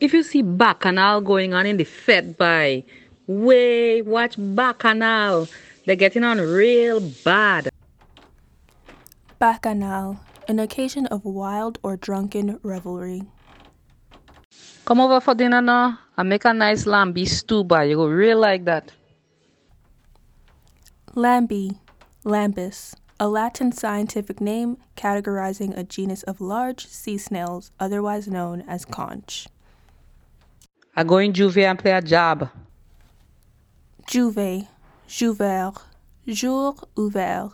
If you see bacchanal going on in the Fed by, way, watch bacchanal. They're getting on real bad. Bacchanal, an occasion of wild or drunken revelry. Come over for dinner now and make a nice lambie stew by. You go real like that. Lambie, lambis, a Latin scientific name categorizing a genus of large sea snails, otherwise known as conch. I go in Juve and play a job. Juve, jouvert, jour ouvert,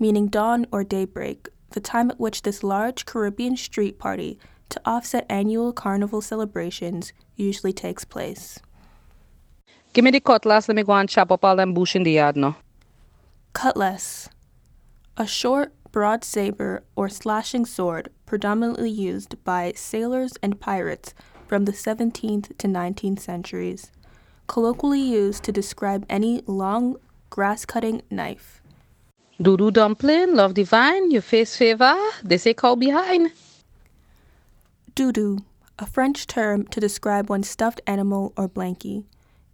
meaning dawn or daybreak, the time at which this large Caribbean street party to offset annual carnival celebrations usually takes place. Give me the cutlass, let me go and chop up all them bush in the yard now. Cutlass, a short, broad saber or slashing sword predominantly used by sailors and pirates from the 17th to 19th centuries, colloquially used to describe any long, grass cutting knife. Doudou dumpling, love divine, your face favor, they say call behind. Doudou, a French term to describe one's stuffed animal or blankie.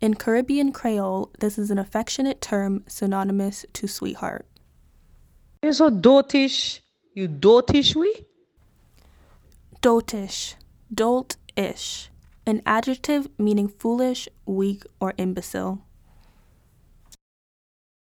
In Caribbean Creole, this is an affectionate term synonymous to sweetheart. You're so dotish. You dotish we? Dotish, dolt ish, an adjective meaning foolish, weak, or imbecile.